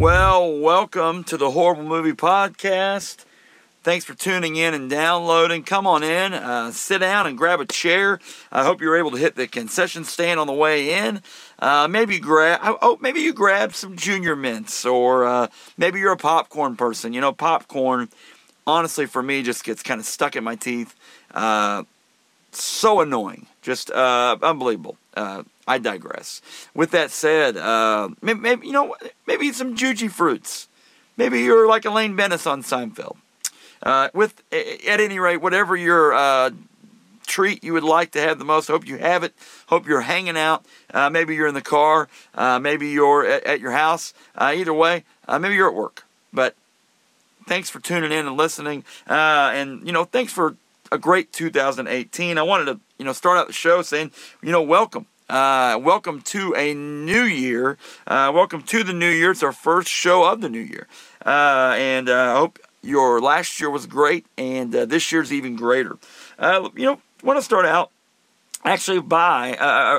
Well, welcome to the Horrible Movie Podcast. Thanks for tuning in and downloading. Come on in, uh, sit down and grab a chair. I hope you're able to hit the concession stand on the way in. Uh, maybe grab oh maybe you grab some junior mints or uh, maybe you're a popcorn person. You know, popcorn honestly for me just gets kind of stuck in my teeth. So annoying, just uh, unbelievable. Uh, I digress. With that said, uh, maybe, maybe, you know maybe some Jujyfruits. Maybe you're like Elaine Benes on Seinfeld. Uh, with at any rate, whatever your uh, treat you would like to have the most, hope you have it. Hope you're hanging out. Uh, maybe you're in the car. Maybe you're at, at your house. Either way, maybe you're at work. But thanks for tuning in and listening. and you know, thanks for a great 2018. I wanted to you know start out the show saying you know welcome uh, welcome to a new year. Uh, welcome to the new year. It's our first show of the new year. Uh, and uh, I hope your last year was great and uh, this year's even greater. Uh, you know, want to start out actually by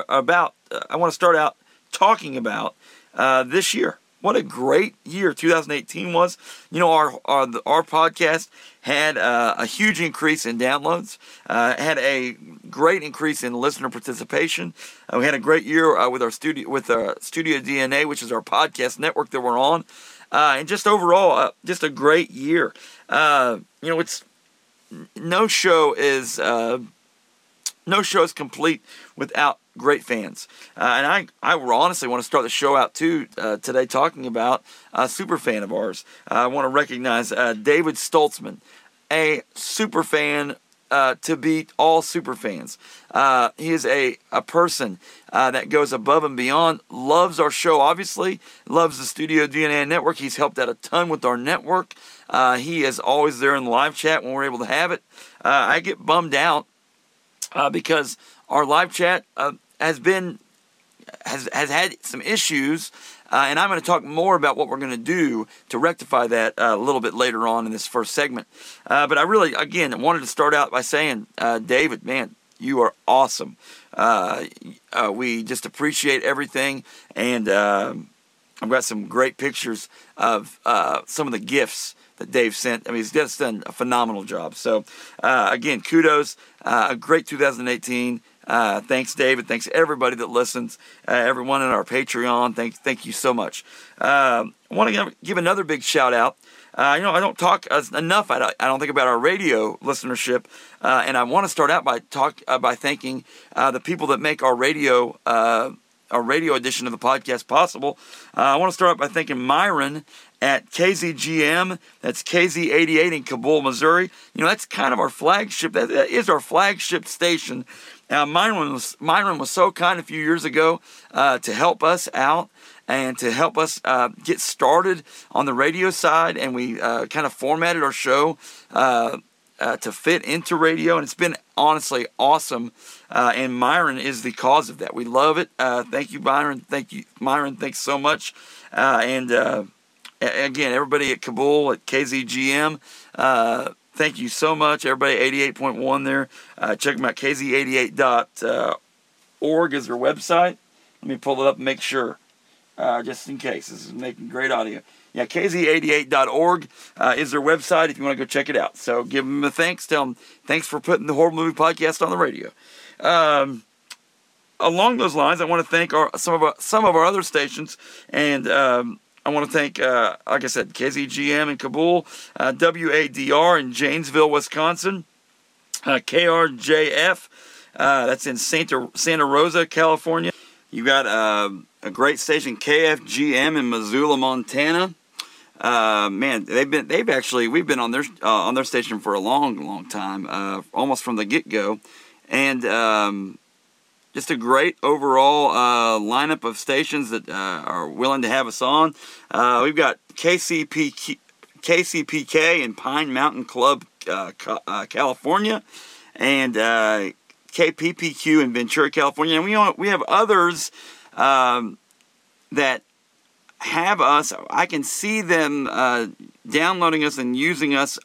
about, I want to start out talking about this year what a great year 2018 was. You know, our our, our podcast had uh, a huge increase in downloads, uh, had a great increase in listener participation. Uh, we had a great year uh, with our studio with our Studio DNA, which is our podcast network that we're on, uh, and just overall, uh, just a great year. you know, it's no show is no show is complete without great fans. Uh, and I, I honestly want to start the show out too uh, today talking about a super fan of ours. Uh, I want to recognize uh, David Stoltzman, a super fan uh, to beat all super fans. Uh, he is a, a person that goes above and beyond, loves our show, obviously, loves the Studio DNA network. He's helped out a ton with our network. he is always there in the live chat when we're able to have it. I get bummed out because our live chat uh, has been has has had some issues, uh, and I'm going to talk more about what we're going to do to rectify that uh, a little bit later on in this first segment. Uh, but I really, again, wanted to start out by saying, uh, David, man, you are awesome. Uh, we just appreciate everything, and I've got some great pictures of some of the gifts that Dave sent. I mean, he's just done a phenomenal job. So, again, kudos. a great 2018. Uh, thanks, David. Thanks everybody that listens. Uh, everyone in our Patreon. Thank, thank you so much. Uh, I want to give another big shout out. Uh, you know, I don't talk enough. I don't, I don't think about our radio listenership, uh, and I want to start out by talk uh, by thanking the people that make our radio our radio edition of the podcast possible. I want to start out by thanking Myron at KZGM. That's KZ88 in Cabool, Missouri. You know, that's kind of our flagship. That is our flagship station now, Myron was, Myron was so kind a few years ago uh, to help us out and to help us uh, get started on the radio side. And we uh, kind of formatted our show uh, uh, to fit into radio. And it's been honestly awesome. Uh, and Myron is the cause of that. We love it. thank you, Myron. Thank you, Myron. Thanks so much. and again, everybody at Cabool, at KZGM, Thank you so much, everybody. 88.1 there. Uh, check them out. KZ88.org is their website. Let me pull it up and make sure, uh, just in case. This is making great audio. Yeah, KZ88.org uh, is their website if you want to go check it out. So give them a thanks. Tell them thanks for putting the Horror Movie Podcast on the radio. Um, along those lines, I want to thank our, some of our, some of our other stations and um, I want to thank, uh, like I said, KZGM in Cabool, uh, WADR in Janesville, Wisconsin, uh, KRJF, uh, that's in Santa, Santa Rosa, California. You got uh, a great station, KFGM in Missoula, Montana. Uh, man, they've been they've actually we've been on their uh, on their station for a long, long time, almost from the get go, and um, just a great overall uh, lineup of stations that uh, are willing to have us on. Uh, we've got KCP, KCPK in Pine Mountain Club, uh, uh, California, and uh, KPPQ in Ventura, California. And we, we have others um, that have us. I can see them downloading us and using us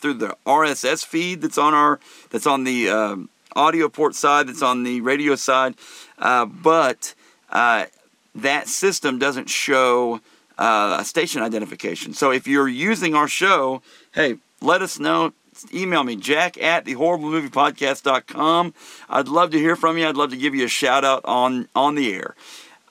through the RSS feed that's on our that's on the um, audio port side, that's on the radio side, uh, but uh, that system doesn't show uh, station identification. So if you're using our show, hey, let us know. Email me, jack at thehorriblemoviepodcast.com. I'd love to hear from you. I'd love to give you a shout out on, on the air.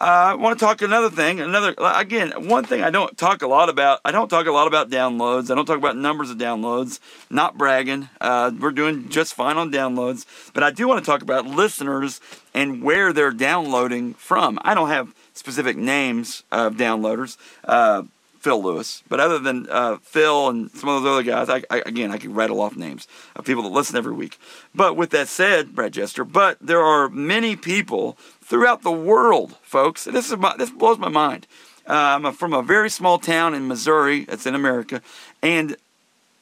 Uh, I want to talk another thing. Another again, one thing I don't talk a lot about. I don't talk a lot about downloads. I don't talk about numbers of downloads. Not bragging. Uh, we're doing just fine on downloads. But I do want to talk about listeners and where they're downloading from. I don't have specific names of downloaders. Uh, Phil Lewis. But other than uh, Phil and some of those other guys, I, I, again, I could rattle off names of people that listen every week. But with that said, Brad Jester, but there are many people throughout the world, folks. This is my, this blows my mind. I'm from a very small town in Missouri. It's in America, and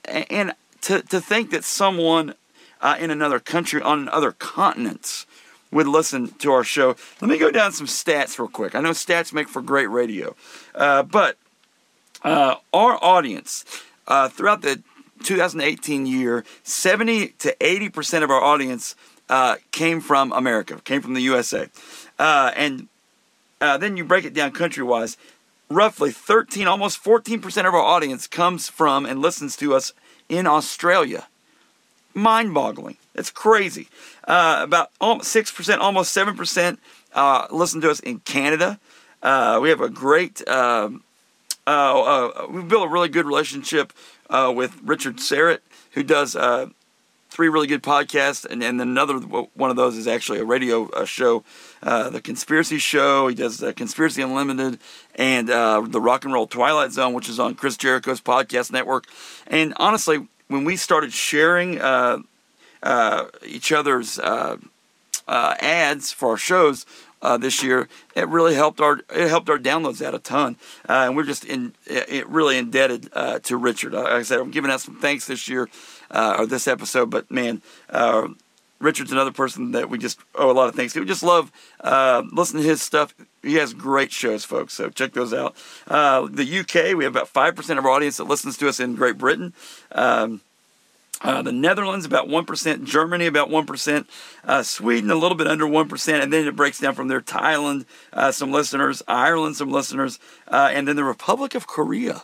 and to to think that someone uh, in another country on other continents would listen to our show. Let me go down some stats real quick. I know stats make for great radio, uh, but uh, our audience uh, throughout the 2018 year, 70 to 80 percent of our audience uh, came from America, came from the USA. Uh, and uh, then you break it down country wise, roughly 13, almost 14% of our audience comes from and listens to us in Australia. Mind boggling. It's crazy. Uh, about 6%, almost 7% uh, listen to us in Canada. We have a great, um, we've built a really good relationship with Richard Syrett, who does three really good podcasts, and, and then another one of those is actually a radio uh, show, uh, the Conspiracy Show. He does uh, Conspiracy Unlimited and uh, the Rock and Roll Twilight Zone, which is on Chris Jericho's podcast network. And honestly, when we started sharing uh, uh, each other's ads for our shows. this year, it really helped our it helped our downloads out a ton, and we're just in it really indebted to Richard. Like I said, I'm giving out some thanks this year uh, or this episode. But man, uh, Richard's another person that we just owe a lot of thanks to. We just love uh, listening to his stuff. He has great shows, folks. So check those out. Uh, the UK, we have about five percent of our audience that listens to us in Great Britain. Um, uh, the Netherlands, about 1%. Germany, about 1%. Uh, Sweden, a little bit under 1%. And then it breaks down from there. Thailand, uh, some listeners. Ireland, some listeners. Uh, and then the Republic of Korea.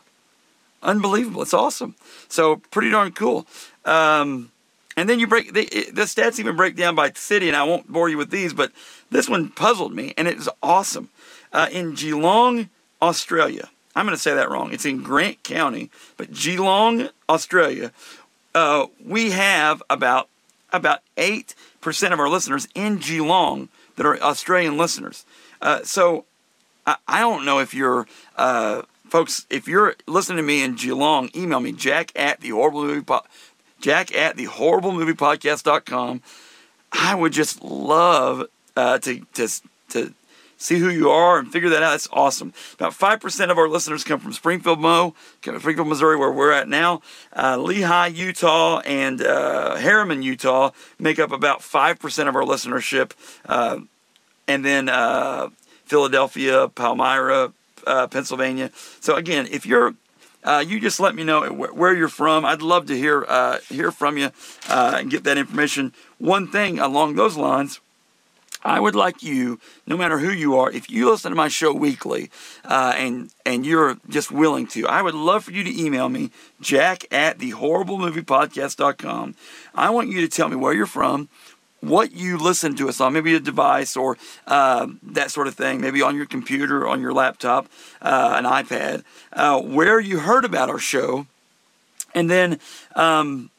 Unbelievable. It's awesome. So, pretty darn cool. Um, and then you break the, the stats even break down by city, and I won't bore you with these, but this one puzzled me, and it's awesome. Uh, in Geelong, Australia, I'm going to say that wrong. It's in Grant County, but Geelong, Australia, uh, we have about about eight percent of our listeners in Geelong that are Australian listeners. Uh, so I, I, don't know if you're uh, folks. If you're listening to me in Geelong, email me jack at the horrible movie po- jack at the horrible movie podcast.com. I would just love uh, to, to, to see who you are and figure that out. That's awesome. About 5% of our listeners come from Springfield, Mo, Springfield, Missouri, where we're at now. Uh, Lehi, Utah, and uh, Herriman, Utah make up about 5% of our listenership. Uh, and then uh, Philadelphia, Palmyra, uh, Pennsylvania. So, again, if you're uh, you just let me know where you're from. I'd love to hear uh, hear from you uh, and get that information. One thing along those lines, I would like you, no matter who you are, if you listen to my show weekly uh, and and you're just willing to, I would love for you to email me, jack at the horrible movie podcast.com. I want you to tell me where you're from, what you listen to us on, maybe a device or uh, that sort of thing, maybe on your computer, on your laptop, uh, an iPad, uh, where you heard about our show, and then um,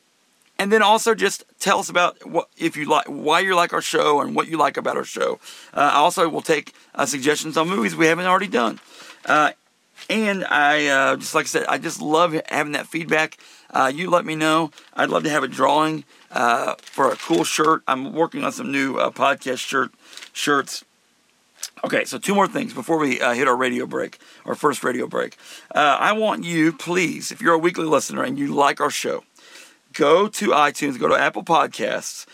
and then also just tell us about what if you like why you like our show and what you like about our show. Uh, I also will take uh, suggestions on movies we haven't already done. Uh, and I just like I said, I just love having that feedback. Uh, you let me know. I'd love to have a drawing uh, for a cool shirt. I'm working on some new podcast shirt shirts. Okay, so two more things before we hit our radio break, our first radio break. I want you, please, if you're a weekly listener and you like our show, go to iTunes, go to Apple Podcasts,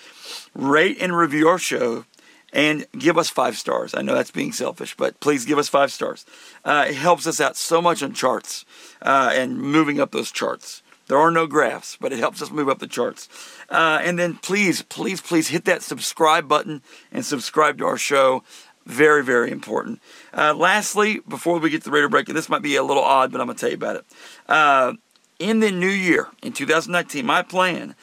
rate and review our show, and give us five stars. I know that's being selfish, but please give us five stars. Uh, it helps us out so much on charts uh, and moving up those charts. There are no graphs, but it helps us move up the charts. Uh, and then please, please, please hit that subscribe button and subscribe to our show. Very, very important. Uh, lastly, before we get to the radio break, and this might be a little odd, but I'm going to tell you about it. Uh, in the new year, in 2019, my plan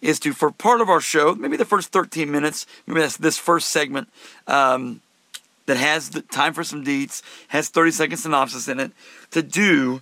is to, for part of our show, maybe the first 13 minutes, maybe that's this first segment um, that has the time for some deets, has 30 second synopsis in it, to do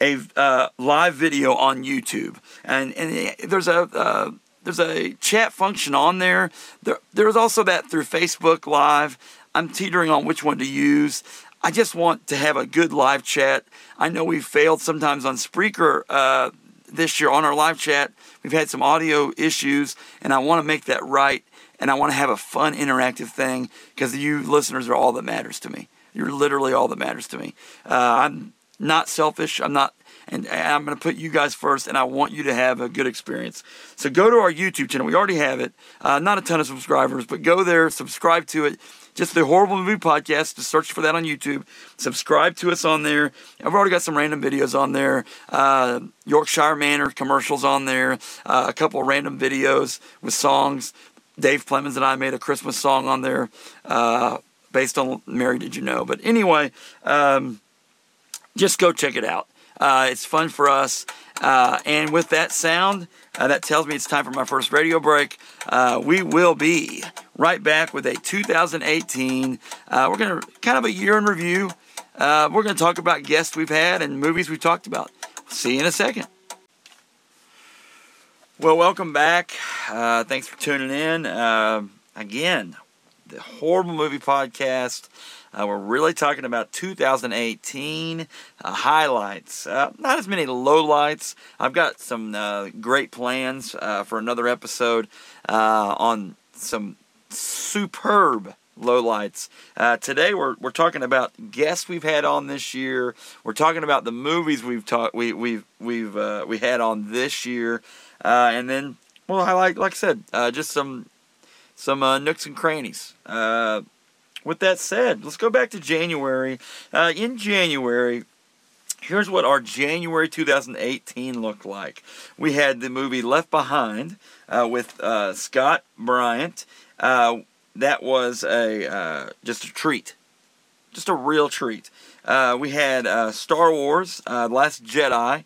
a uh, live video on YouTube. And, and there's a. Uh, there's a chat function on there. there. There's also that through Facebook Live. I'm teetering on which one to use. I just want to have a good live chat. I know we've failed sometimes on Spreaker uh, this year on our live chat. We've had some audio issues, and I want to make that right. And I want to have a fun, interactive thing because you listeners are all that matters to me. You're literally all that matters to me. Uh, I'm not selfish. I'm not and, I'm going to put you guys first, and I want you to have a good experience. So go to our YouTube channel. We already have it. Uh, not a ton of subscribers, but go there, subscribe to it just the Horrible Movie Podcast. Just search for that on YouTube. Subscribe to us on there. I've already got some random videos on there. Uh, Yorkshire Manor commercials on there. Uh, a couple random videos with songs. Dave Clemens and I made a Christmas song on there uh, based on Mary Did You Know. But anyway, um, just go check it out. Uh, it's fun for us. Uh, and with that sound, uh, that tells me it's time for my first radio break. Uh, we will be right back with a 2018. Uh, we're going to kind of a year in review. Uh, we're going to talk about guests we've had and movies we've talked about. See you in a second. Well, welcome back. Thanks for tuning in. again, the Horrible Movie Podcast. Uh, we're really talking about 2018 uh, highlights. Uh, not as many lowlights. I've got some uh, great plans uh, for another episode uh, on some superb lowlights. Uh, today we're we're talking about guests we've had on this year. We're talking about the movies we've talked we we've we've uh, we had on this year, uh, and then well, I like like I said, just some some nooks and crannies with that said, let's go back to January. Uh, in January, here's what our January 2018 looked like. We had the movie Left Behind uh, with uh, Scott Bryant. Uh, that was a uh, just a treat, just a real treat. Uh, we had Star Wars: Last Jedi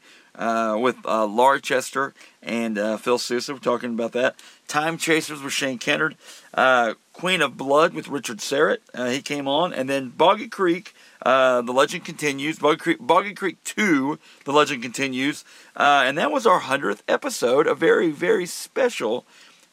with Laurie Chester and Phil Sousa. We're talking about that. Time Chasers with Shane Kennard. Uh, Queen of Blood with Richard Syrett. Uh, he came on. And then Boggy Creek, uh, The Legend Continues. Boggy Creek, Boggy Creek 2, The Legend Continues. Uh, and that was our 100th episode, a very, very special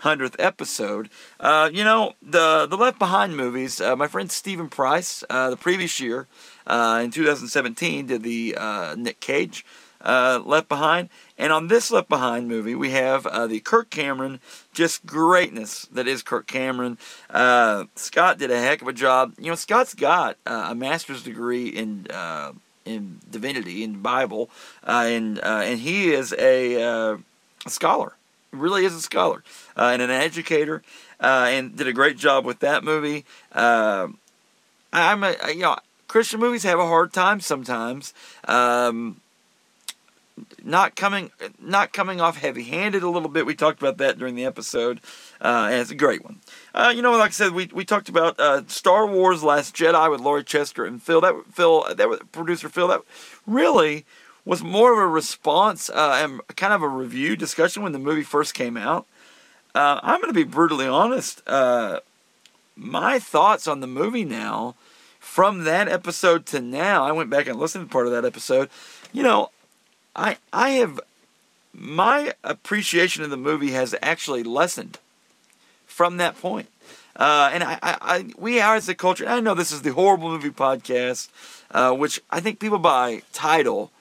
100th episode. Uh, you know, the, the Left Behind movies, uh, my friend Stephen Price, the previous year, in 2017, did the Nick Cage Left Behind. And on this Left Behind movie, we have uh, the Kirk Cameron, just greatness that is Kirk Cameron. Uh, Scott did a heck of a job. You know, Scott's got uh, a master's degree in uh, in divinity, in Bible, uh, and uh, and he is a, a scholar. really is a scholar and an educator, and did a great job with that movie. I'm a, you know Christian movies have a hard time sometimes. Um, not coming not coming off heavy handed a little bit. We talked about that during the episode, uh, and it's a great one. Uh, you know, like I said, we, we talked about uh, Star Wars: Last Jedi with Laurie Chester and Phil. That Phil, that was producer Phil. That really was more of a response uh, and kind of a review discussion when the movie first came out. uh, I'm going to be brutally honest. Uh, my thoughts on the movie now, from that episode to now, I went back and listened to part of that episode. You know, I I have my appreciation of the movie has actually lessened from that point. Uh, and I, I, I, we are as a culture. I know this is the horrible movie podcast, uh, which I think people by title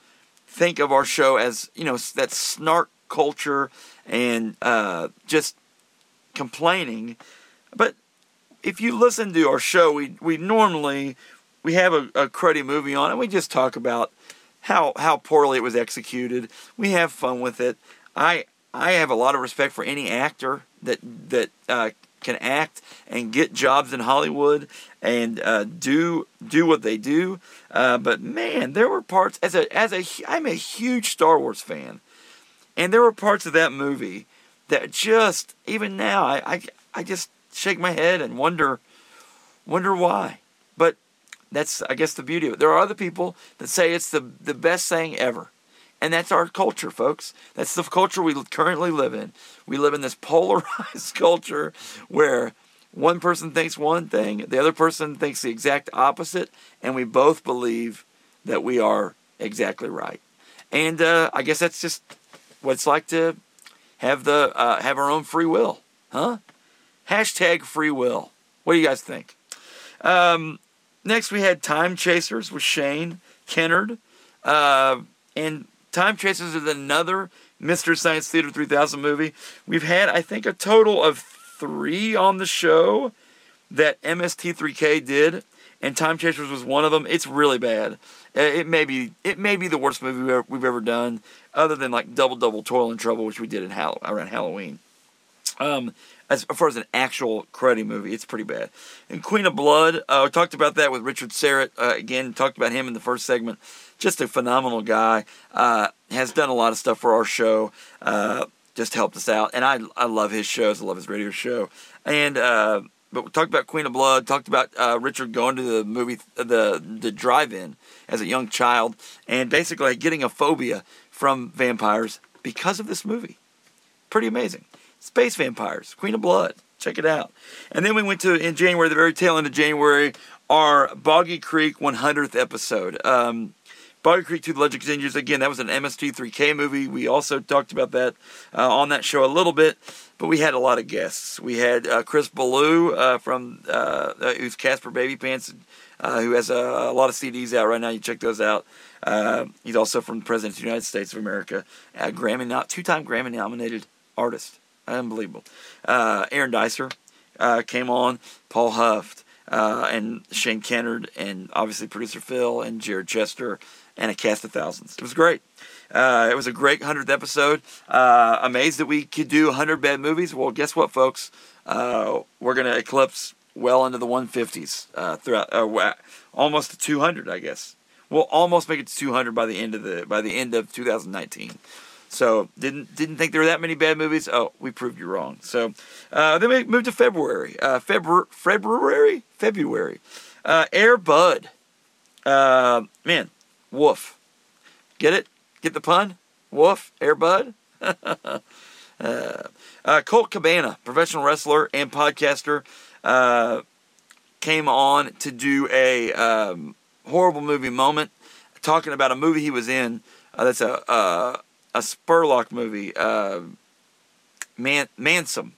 think of our show as you know that snark culture and uh, just complaining. But if you listen to our show, we we normally we have a, a cruddy movie on and we just talk about how how poorly it was executed. We have fun with it. I I have a lot of respect for any actor that that uh, can act and get jobs in Hollywood and uh, do do what they do. Uh, but man, there were parts as a as a I'm a huge Star Wars fan, and there were parts of that movie that just even now I I, I just shake my head and wonder wonder why. But that's I guess the beauty of it. There are other people that say it's the the best thing ever. And that's our culture, folks. That's the culture we currently live in. We live in this polarized culture where one person thinks one thing, the other person thinks the exact opposite, and we both believe that we are exactly right. And uh, I guess that's just what it's like to have the uh, have our own free will, huh? Hashtag free will. What do you guys think? Um, next, we had Time Chasers with Shane Kennard, uh, and Time Chasers is another Mystery Science Theater 3000 movie. We've had, I think, a total of three on the show that MST3K did, and Time Chasers was one of them. It's really bad. Uh, it may be it may be the worst movie we've ever, we've ever done, other than like Double Double Toil and Trouble, which we did in Hall- around Halloween. Um, as far as an actual cruddy movie, it's pretty bad. And Queen of Blood, uh, we talked about that with Richard Syrett. Uh, again, talked about him in the first segment. Just a phenomenal guy. Uh, has done a lot of stuff for our show. Uh, just helped us out, and I I love his shows. I love his radio show. And uh, but we talked about Queen of Blood. Talked about uh, Richard going to the movie the the drive-in as a young child, and basically getting a phobia from vampires because of this movie. Pretty amazing. Space Vampires, Queen of Blood. Check it out. And then we went to, in January, the very tail end of January, our Boggy Creek 100th episode. Um, Boggy Creek 2 The Legend Continues. Again, that was an MST3K movie. We also talked about that uh, on that show a little bit, but we had a lot of guests. We had uh, Chris Ballew uh, from, uh, uh, who's Caspar Babypants, uh, who has a, a, lot of CDs out right now. You check those out. he's also from the President of the United States of America, Grammy, not two-time Grammy nominated artist. Unbelievable. Uh, Aaron Dicer uh, came on, Paul Huft, uh, and Shane Kennard, and obviously producer Phil and Jared Chester, and a cast of thousands. It was great. Uh, it was a great 100th episode. Uh, amazed that we could do 100 bad movies. Well, guess what, folks? Uh, we're going to eclipse well into the 150s throughout, almost to 200, I guess. We'll almost make it to 200 by the end of the by the end of 2019. So didn't didn't think there were that many bad movies. Oh, we proved you wrong. So uh, then we moved to February. Uh, February, February, February. Uh, Air Bud. Uh, man, woof. Get it? Get the pun? Woof. Air Bud. Uh, uh, Colt Cabana, professional wrestler and podcaster, uh, came on to do a um, horrible movie moment, talking about a movie he was in. that's a a Spurlock movie, uh, Man Mansca-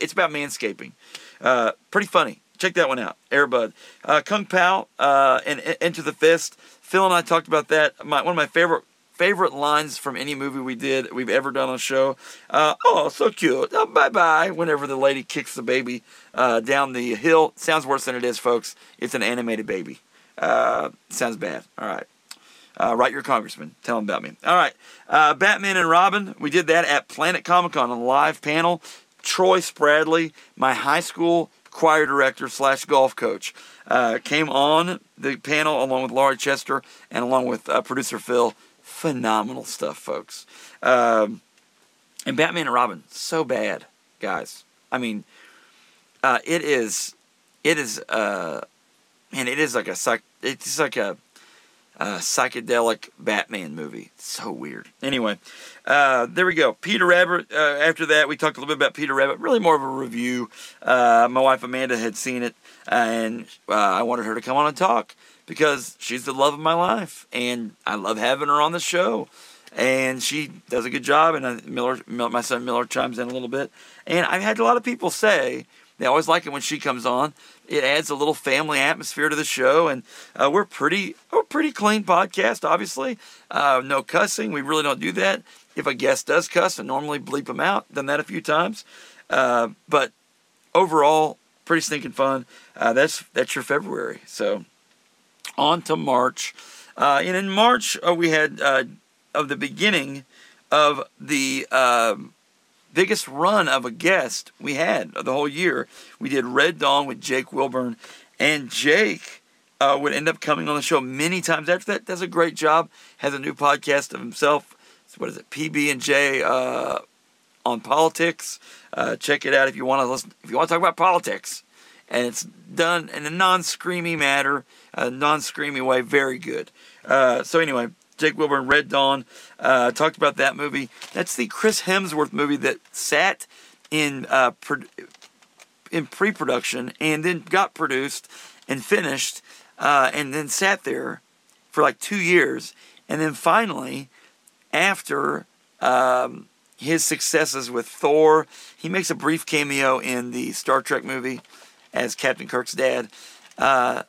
It's about manscaping. Uh, pretty funny. Check that one out. Airbud, uh, Kung Pao, uh, and Enter the Fist. Phil and I talked about that. My, one of my favorite favorite lines from any movie we did we've ever done on show. Uh, oh, so cute. Oh, bye bye. Whenever the lady kicks the baby uh, down the hill, sounds worse than it is, folks. It's an animated baby. Uh, sounds bad. All right. Uh, write your congressman. Tell him about me. All right. Uh, Batman and Robin. We did that at Planet Comic Con on a live panel. Troy Spradley, my high school choir director slash golf coach, uh, came on the panel along with Laurie Chester and along with uh, producer Phil. Phenomenal stuff, folks. Um, and Batman and Robin, so bad, guys. I mean, uh, it is, it is, uh, man, it is like a, suck it's like a, uh, psychedelic Batman movie. so weird. Anyway, uh, there we go. Peter Rabbit. Uh, after that, we talked a little bit about Peter Rabbit. Really more of a review. Uh, my wife Amanda had seen it, and uh, I wanted her to come on and talk because she's the love of my life, and I love having her on the show. And she does a good job, and Miller, my son Miller chimes in a little bit. And I've had a lot of people say they always like it when she comes on. It adds a little family atmosphere to the show, and uh, we're pretty, we're pretty clean podcast. Obviously, uh, no cussing. We really don't do that. If a guest does cuss, I normally bleep them out. Done that a few times, uh, but overall, pretty stinking fun. Uh, that's that's your February. So on to March, uh, and in March uh, we had of the beginning of the um, biggest run of a guest we had the whole year. We did Red Dawn with Jake Wilburn, and Jake uh, would end up coming on the show many times after that. Does a great job. Has a new podcast of himself. What is it? PB and J uh, on politics. Uh, check it out if you want to listen. If you want to talk about politics, and it's done in a non-screamy matter, a non-screamy way. Very good. Uh, so anyway, Jake Wilburn, Red Dawn. Uh, talked about that movie. That's the Chris Hemsworth movie that sat in uh, pro- in pre-production and then got produced and finished, uh, and then sat there for like two years, and then finally, after um, his successes with Thor, he makes a brief cameo in the Star Trek movie as Captain Kirk's dad. Uh,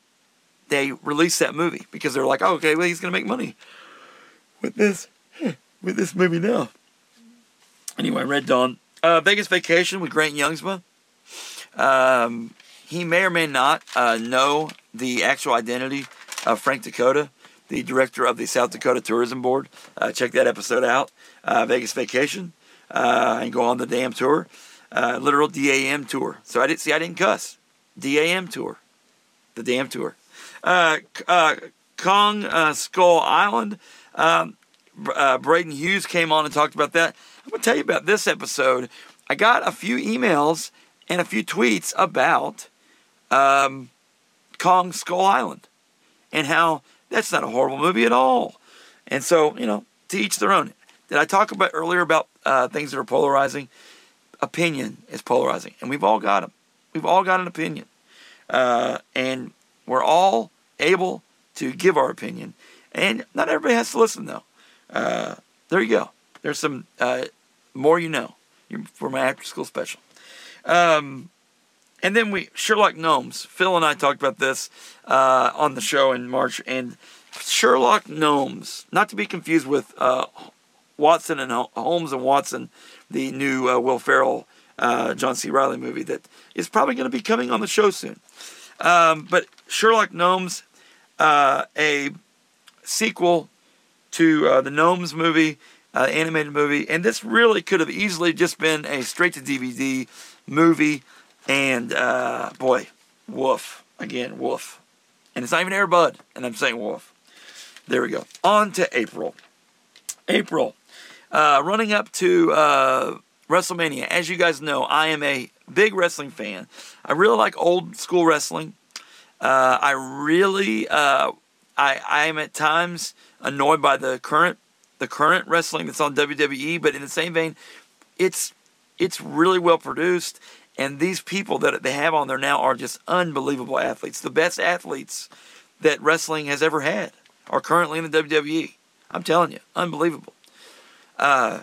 they released that movie because they're like, oh, okay, well, he's going to make money with this with this movie now. Anyway, Red Dawn, uh, Vegas Vacation with Grant Youngsma. Um, he may or may not uh, know the actual identity of Frank Dakota, the director of the South Dakota Tourism Board. Uh, check that episode out, uh, Vegas Vacation, uh, and go on the damn tour, uh, literal DAM tour. So I didn't see, I didn't cuss. DAM tour, the damn tour. Kong Skull Island. Um, uh, Braden Hughes came on and talked about that. I'm going to tell you about this episode. I got a few emails and a few tweets about um, Kong Skull Island and how that's not a horrible movie at all. And so, you know, to each their own. Did I talk about earlier about uh, things that are polarizing? Opinion is polarizing, and we've all got them. We've all got an opinion, uh, and we're all able to give our opinion. And not everybody has to listen, though. Uh, there you go. There's some uh, more you know for my after school special. Um, and then we Sherlock Gnomes. Phil and I talked about this uh, on the show in March. And Sherlock Gnomes, not to be confused with uh, Watson and Holmes and Watson, the new uh, Will Ferrell, uh, John C. Reilly movie that is probably going to be coming on the show soon. Um, but Sherlock Gnomes, a sequel to uh, the Gnomes movie, uh, animated movie, and this really could have easily just been a straight to DVD movie. And uh, boy, woof again, woof. And it's not even Air Bud, and I'm saying woof. There we go. On to April. April, uh, running up to uh, WrestleMania. As you guys know, I am a big wrestling fan. I really like old school wrestling. Uh, I really, uh, I, I am at times annoyed by the current the current wrestling that's on WWE, but in the same vein, it's it's really well produced, and these people that they have on there now are just unbelievable athletes. The best athletes that wrestling has ever had are currently in the WWE. I'm telling you, unbelievable. Uh,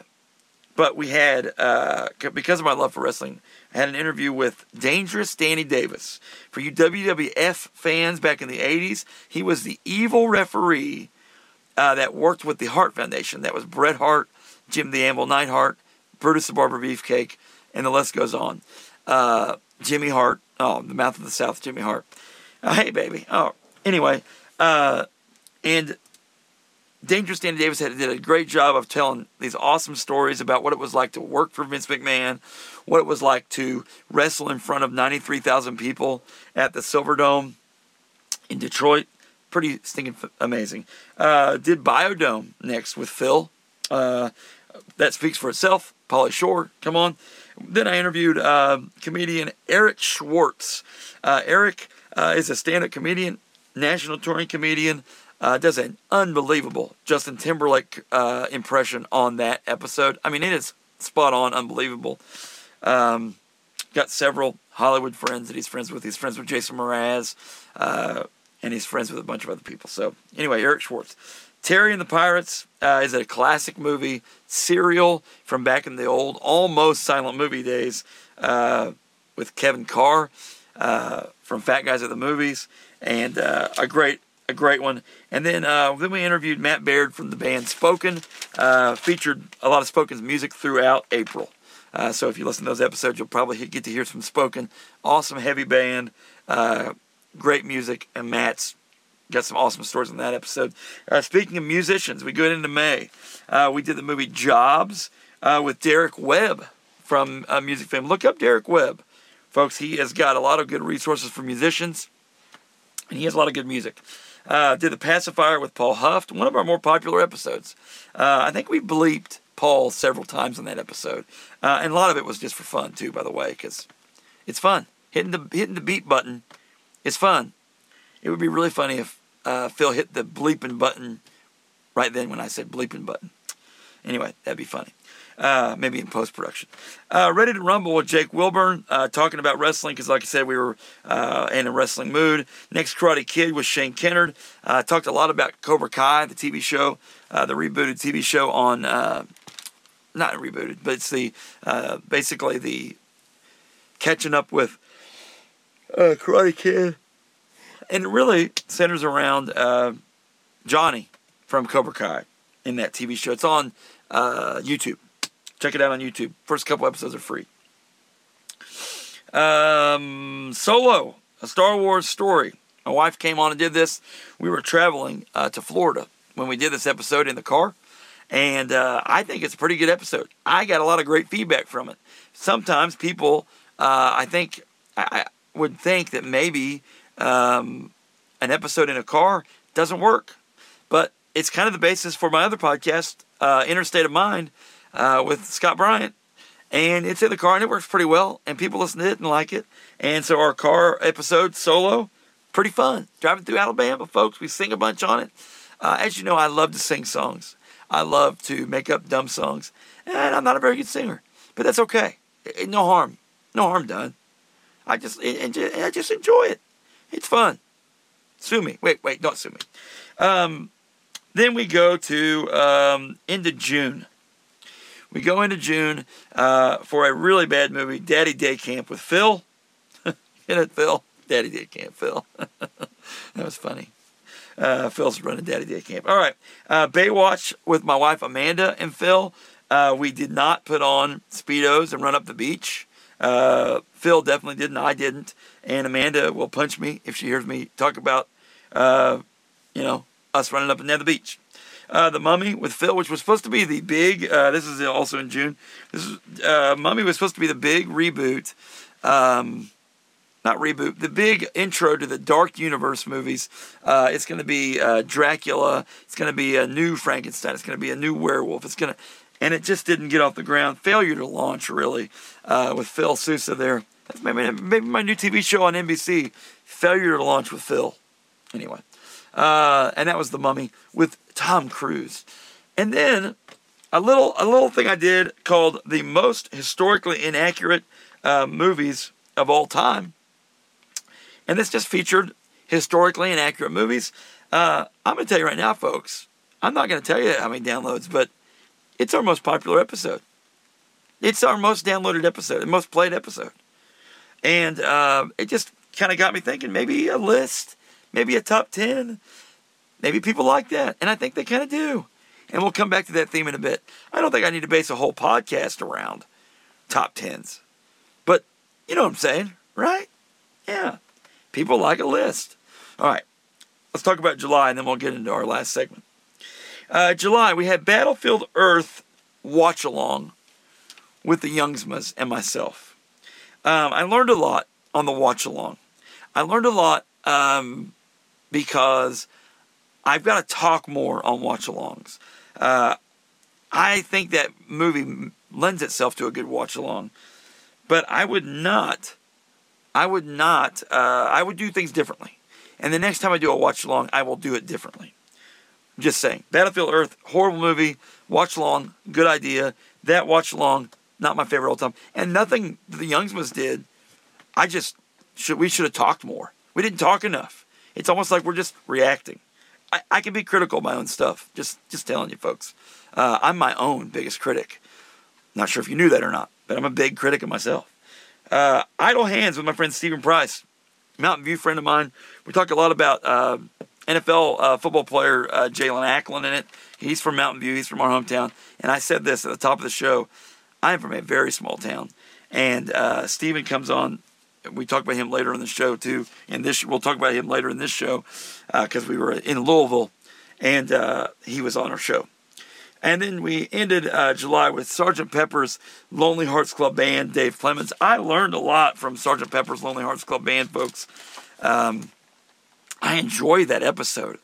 but we had uh, because of my love for wrestling, Had an interview with Dangerous Danny Davis. For you WWF fans back in the 80s, he was the evil referee uh, that worked with the Hart Foundation. That was Bret Hart, Jim the Anvil Neidhart, Brutus the Barber Beefcake, and the list goes on. Uh, Jimmy Hart, oh, the Mouth of the South, Jimmy Hart. Uh, hey, baby. Oh, anyway, uh, and Dangerous Danny Davis had, did a great job of telling these awesome stories about what it was like to work for Vince McMahon, what it was like to wrestle in front of 93,000 people at the Silver Dome in Detroit pretty stinking amazing. Uh, did Biodome next with Phil. Uh, that speaks for itself. Pauly Shore, come on. Then I interviewed uh, comedian Eric Schwartz. Uh, Eric uh, is a stand-up comedian, national touring comedian. Uh, does an unbelievable Justin Timberlake uh, impression on that episode. I mean, it is spot on, unbelievable. Um, got several Hollywood friends that he's friends with. He's friends with Jason Mraz, uh, and he's friends with a bunch of other people. So, anyway, Eric Schwartz. Terry and the Pirates uh, is a classic movie, serial from back in the old, almost silent movie days uh, with Kevin Carr uh, from Fat Guys at the Movies, and uh, a great a great one. And then uh, then we interviewed Matt Baird from the band Spoken, uh, featured a lot of Spoken's music throughout April. Uh, so if you listen to those episodes, you'll probably get to hear some Spoken. Awesome heavy band, uh, great music, and Matt's got some awesome stories in that episode. Uh, speaking of musicians, we go into May. Uh, we did the movie Jobs with Derek Webb from Music Fame. Look up Derek Webb. Folks, he has got a lot of good resources for musicians, and he has a lot of good music. Uh, did the pacifier with Paul Huft, one of our more popular episodes. Uh, I think we bleeped Paul several times in that episode, uh, and a lot of it was just for fun too, by the way, because it's fun hitting the hitting the beat button. It's fun. It would be really funny if uh, Phil hit the bleeping button right then when I said bleeping button. Anyway, that'd be funny uh, maybe in post production. Uh, Ready to Rumble with Jake Wilburn, uh, talking about wrestling because, like I said, we were uh, in a wrestling mood. Next Karate Kid with Shane Kennard. Uh, talked a lot about Cobra Kai, the TV show, uh, the rebooted TV show on, not rebooted, but it's the basically the catching up with Karate Kid. And it really centers around Johnny from Cobra Kai in that TV show. It's on YouTube. Check it out on YouTube. First couple episodes are free. Um, Solo, a Star Wars story. My wife came on and did this. We were traveling uh, to Florida when we did this episode in the car. And uh, I think it's a pretty good episode. I got a lot of great feedback from it. Sometimes people, uh, I think, I, would think that maybe um, an episode in a car doesn't work. But it's kind of the basis for my other podcast, uh, Interstate of Mind, uh, with Scott Bryant, and it's in the car and it works pretty well, and people listen to it and like it. And so our car episode solo, pretty fun. Driving through Alabama, folks, we sing a bunch on it. Uh, as you know, I love to sing songs. I love to make up dumb songs, and I'm not a very good singer, but that's okay. No harm, no harm done. I just, I just enjoy it. It's fun. Sue me. Wait, wait, don't sue me. Um, then we go to um, of June. We go into June uh, for a really bad movie, Daddy Day Camp with Phil. In it, Phil? Daddy Day Camp, Phil. that was funny. Uh, Phil's running Daddy Day Camp. All right. Uh, Baywatch with my wife Amanda and Phil. Uh, we did not put on Speedos and run up the beach. Uh, Phil definitely didn't. I didn't. And Amanda will punch me if she hears me talk about, uh, you know, us running up and down the beach uh, The Mummy with Phil, which was supposed to be the big. Uh, this is also in June. This is, uh, Mummy was supposed to be the big reboot. Um, not reboot, the big intro to the Dark Universe movies. Uh, it's going to be uh, Dracula. It's going to be a new Frankenstein. It's going to be a new werewolf. It's going to, and it just didn't get off the ground. Failure to launch, really, uh, with Phil Sousa there. That's maybe, maybe my new TV show on NBC. Failure to launch with Phil. Anyway, uh, and that was The Mummy with Tom Cruise. And then a little a little thing I did called the most historically inaccurate uh, movies of all time. And this just featured historically inaccurate movies. Uh, I'm going to tell you right now, folks. I'm not going to tell you how many downloads, but it's our most popular episode. It's our most downloaded episode, the most played episode. And uh, it just kind of got me thinking maybe a list maybe a top 10. Maybe people like that. And I think they kind of do. And we'll come back to that theme in a bit. I don't think I need to base a whole podcast around top 10s. But you know what I'm saying, right? Yeah. People like a list. All right. Let's talk about July and then we'll get into our last segment. Uh, July, we had Battlefield Earth watch along with the Youngsmas and myself. Um, I learned a lot on the watch along. I learned a lot um, because I've got to talk more on watch alongs. Uh, I think that movie lends itself to a good watch along, but I would not, I would not, uh, I would do things differently. And the next time I do a watch along, I will do it differently. I'm just saying. Battlefield Earth, horrible movie. Watch along, good idea. That watch along, not my favorite all time. And nothing the Youngsmans did. I just should we should have talked more. We didn't talk enough. It's almost like we're just reacting. I, I can be critical of my own stuff. Just just telling you folks. Uh, I'm my own biggest critic. Not sure if you knew that or not, but I'm a big critic of myself. Uh, Idle Hands with my friend Stephen Price, Mountain View friend of mine. We talk a lot about uh, NFL uh, football player uh, Jalen Acklin in it. He's from Mountain View. He's from our hometown. And I said this at the top of the show. I am from a very small town, and uh, Stephen comes on. We talk about him later in the show too. And this we'll talk about him later in this show because we were in Louisville, and he was on our show. And then we ended uh, July with Sergeant Pepper's Lonely Hearts Club Band, Dave Clemens. I learned a lot from Sergeant Pepper's Lonely Hearts Club Band, folks. Um, I enjoy that episode.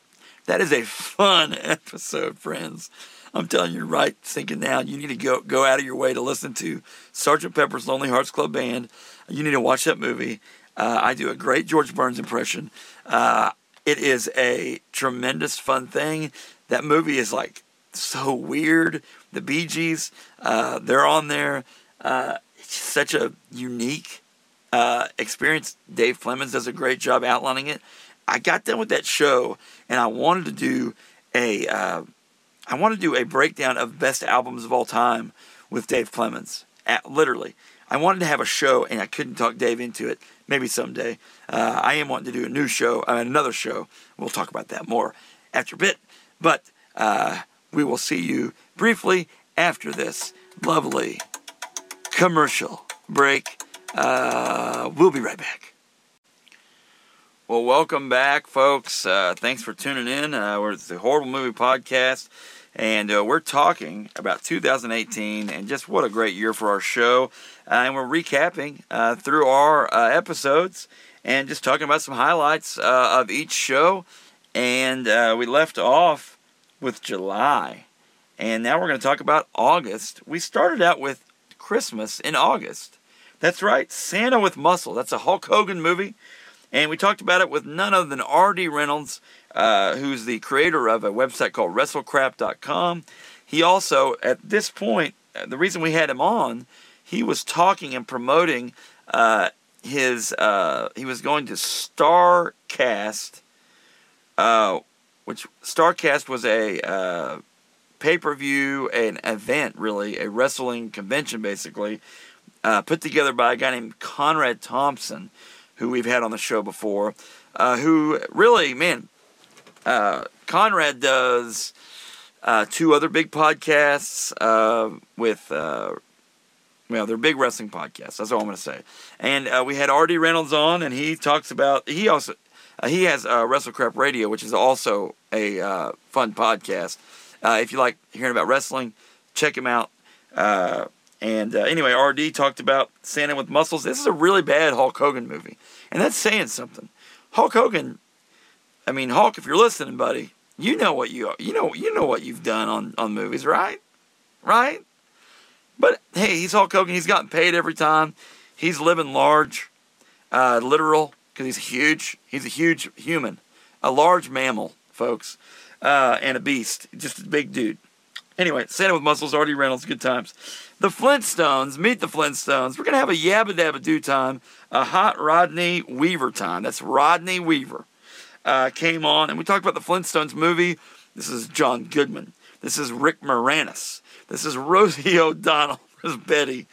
That is a fun episode, friends. I'm telling you right thinking now, you need to go go out of your way to listen to Sergeant Pepper's Lonely Hearts Club Band. You need to watch that movie. Uh, I do a great George Burns impression. Uh, it is a tremendous fun thing. That movie is like so weird. The Bee Gees, uh, they're on there. Uh, it's such a unique uh, experience. Dave Clemens does a great job outlining it. I got done with that show, and I wanted to do a, uh, I wanted to do a breakdown of best albums of all time with Dave Clemens. At, literally, I wanted to have a show, and I couldn't talk Dave into it. Maybe someday. Uh, I am wanting to do a new show, uh, another show. We'll talk about that more after a bit. But uh, we will see you briefly after this lovely commercial break. Uh, we'll be right back. Well, welcome back, folks. Uh, thanks for tuning in. Uh, we're the Horrible Movie Podcast, and uh, we're talking about 2018 and just what a great year for our show. Uh, and we're recapping uh, through our uh, episodes and just talking about some highlights of each show. And we left off with July. And now we're going to talk about August. We started out with Christmas in August. That's right, Santa with Muscle. That's a Hulk Hogan movie. And we talked about it with none other than R.D. Reynolds, uh, who's the creator of a website called WrestleCrap.com. He also, at this point, uh, the reason we had him on, he was talking and promoting uh, his, uh, he was going to Starcast, uh, which Starcast was a uh, pay per view, an event, really, a wrestling convention, basically, put together by a guy named Conrad Thompson, who we've had on the show before, uh, who really, man, uh, Conrad does uh, two other big podcasts uh, with. well, they're big wrestling podcasts. That's all I'm going to say. And we had R.D. Reynolds on, and he talks about. He also uh, he has uh, Wrestle Crap Radio, which is also a uh, fun podcast. Uh, if you like hearing about wrestling, check him out. Uh, and uh, anyway, RD talked about Santa with muscles. This is a really bad Hulk Hogan movie, and that's saying something. Hulk Hogan, I mean Hulk, if you're listening, buddy, you know what you you know you know what you've done on on movies, right? Right? But hey, he's Hulk Hogan. He's gotten paid every time. He's living large, literal because he's huge. He's a huge human, a large mammal, folks, uh, and a beast. Just a big dude. Anyway, Santa with muscles, R.D. Reynolds, good times. The Flintstones, meet the Flintstones. We're gonna have a yabba dabba do time, a hot Rodney Weaver time. That's Rodney Weaver. Uh, came on, and we talked about the Flintstones movie. This is John Goodman. This is Rick Moranis. This is Rosie O'Donnell as Betty,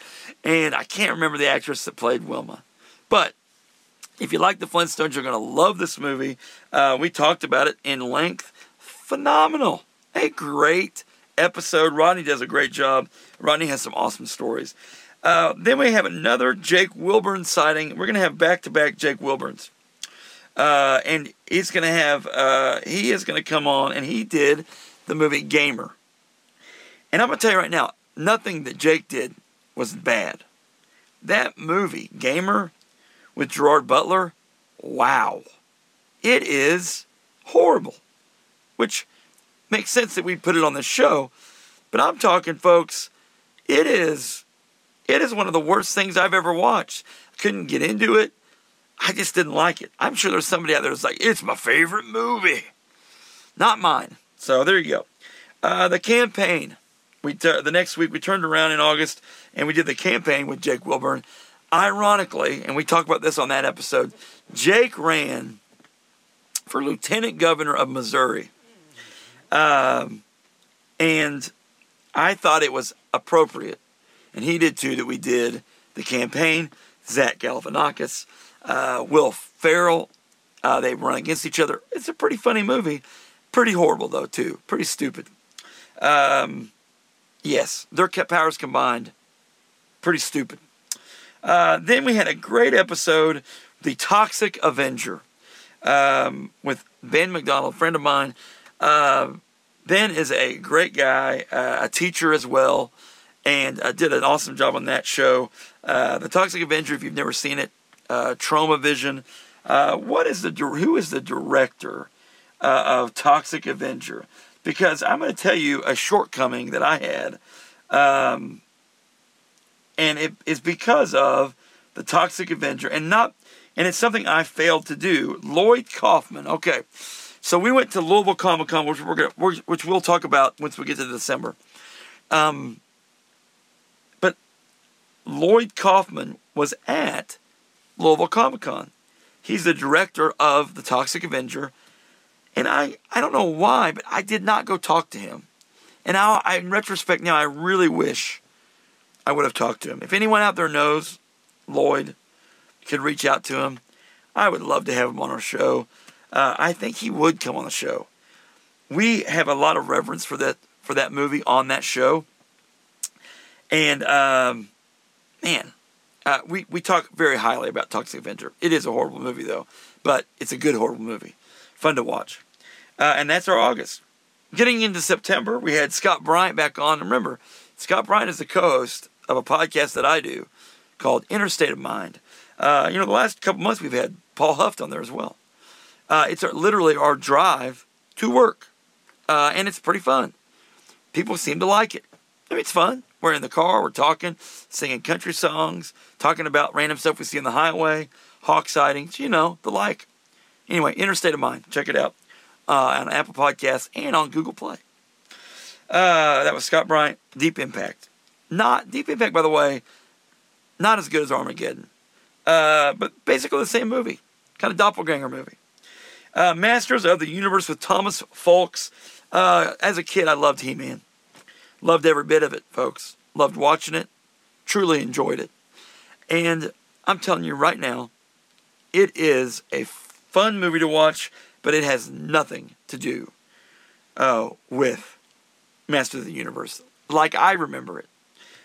and I can't remember the actress that played Wilma, but if you like the Flintstones, you're going to love this movie. Uh, we talked about it in length. Phenomenal. A great episode. Rodney does a great job. Rodney has some awesome stories. Uh, then we have another Jake Wilburn sighting. We're going to have back to back Jake Wilburns. Uh, and he's going to have, uh, he is going to come on, and he did the movie Gamer. And I'm going to tell you right now, nothing that Jake did was bad. That movie, Gamer, with Gerard Butler, wow. It is horrible. Which makes sense that we put it on the show. But I'm talking, folks, it is it is one of the worst things I've ever watched. I couldn't get into it. I just didn't like it. I'm sure there's somebody out there that's like, it's my favorite movie. Not mine. So there you go. Uh, the campaign. We t- the next week we turned around in August and we did the campaign with Jake Wilburn. Ironically, and we talked about this on that episode, Jake ran for lieutenant governor of Missouri. Um, and I thought it was appropriate, and he did too, that we did the campaign. Zach Galifianakis, uh, Will Ferrell, uh, they run against each other. It's a pretty funny movie. Pretty horrible, though, too. Pretty stupid. Um, yes, their powers combined. Pretty stupid. Uh, then we had a great episode, The Toxic Avenger, um, with Ben McDonald, a friend of mine. Uh, ben is a great guy, uh, a teacher as well, and uh, did an awesome job on that show. Uh, the Toxic Avenger, if you've never seen it, uh, Trauma Vision. Uh, what is the who is the director of Toxic Avenger? Because I'm going to tell you a shortcoming that I had, um, and it is because of the Toxic Avenger, and not, and it's something I failed to do. Lloyd Kaufman. Okay, so we went to Louisville Comic Con, which we're gonna, which we'll talk about once we get to December. Um, but Lloyd Kaufman was at Louisville Comic Con. He's the director of The Toxic Avenger. And I, I don't know why, but I did not go talk to him. And now, I, in retrospect, now I really wish I would have talked to him. If anyone out there knows Lloyd, could reach out to him. I would love to have him on our show. Uh, I think he would come on the show. We have a lot of reverence for that for that movie on that show. And um, man, uh, we, we talk very highly about Toxic Avenger. It is a horrible movie, though, but it's a good horrible movie. Fun to watch. Uh, and that's our August. Getting into September, we had Scott Bryant back on. Remember, Scott Bryant is the co host of a podcast that I do called Interstate of Mind. Uh, you know, the last couple months we've had Paul Huft on there as well. Uh, it's our, literally our drive to work, uh, and it's pretty fun. People seem to like it. I mean, it's fun. We're in the car, we're talking, singing country songs, talking about random stuff we see on the highway, hawk sightings, you know, the like. Anyway, Interstate of Mind, check it out uh, on Apple Podcasts and on Google Play. Uh, that was Scott Bryant, Deep Impact. Not Deep Impact, by the way, not as good as Armageddon, uh, but basically the same movie, kind of doppelganger movie. Uh, Masters of the Universe with Thomas Folks. Uh, as a kid, I loved He Man. Loved every bit of it, folks. Loved watching it. Truly enjoyed it. And I'm telling you right now, it is a fun movie to watch, but it has nothing to do uh, with Master of the Universe, like I remember it.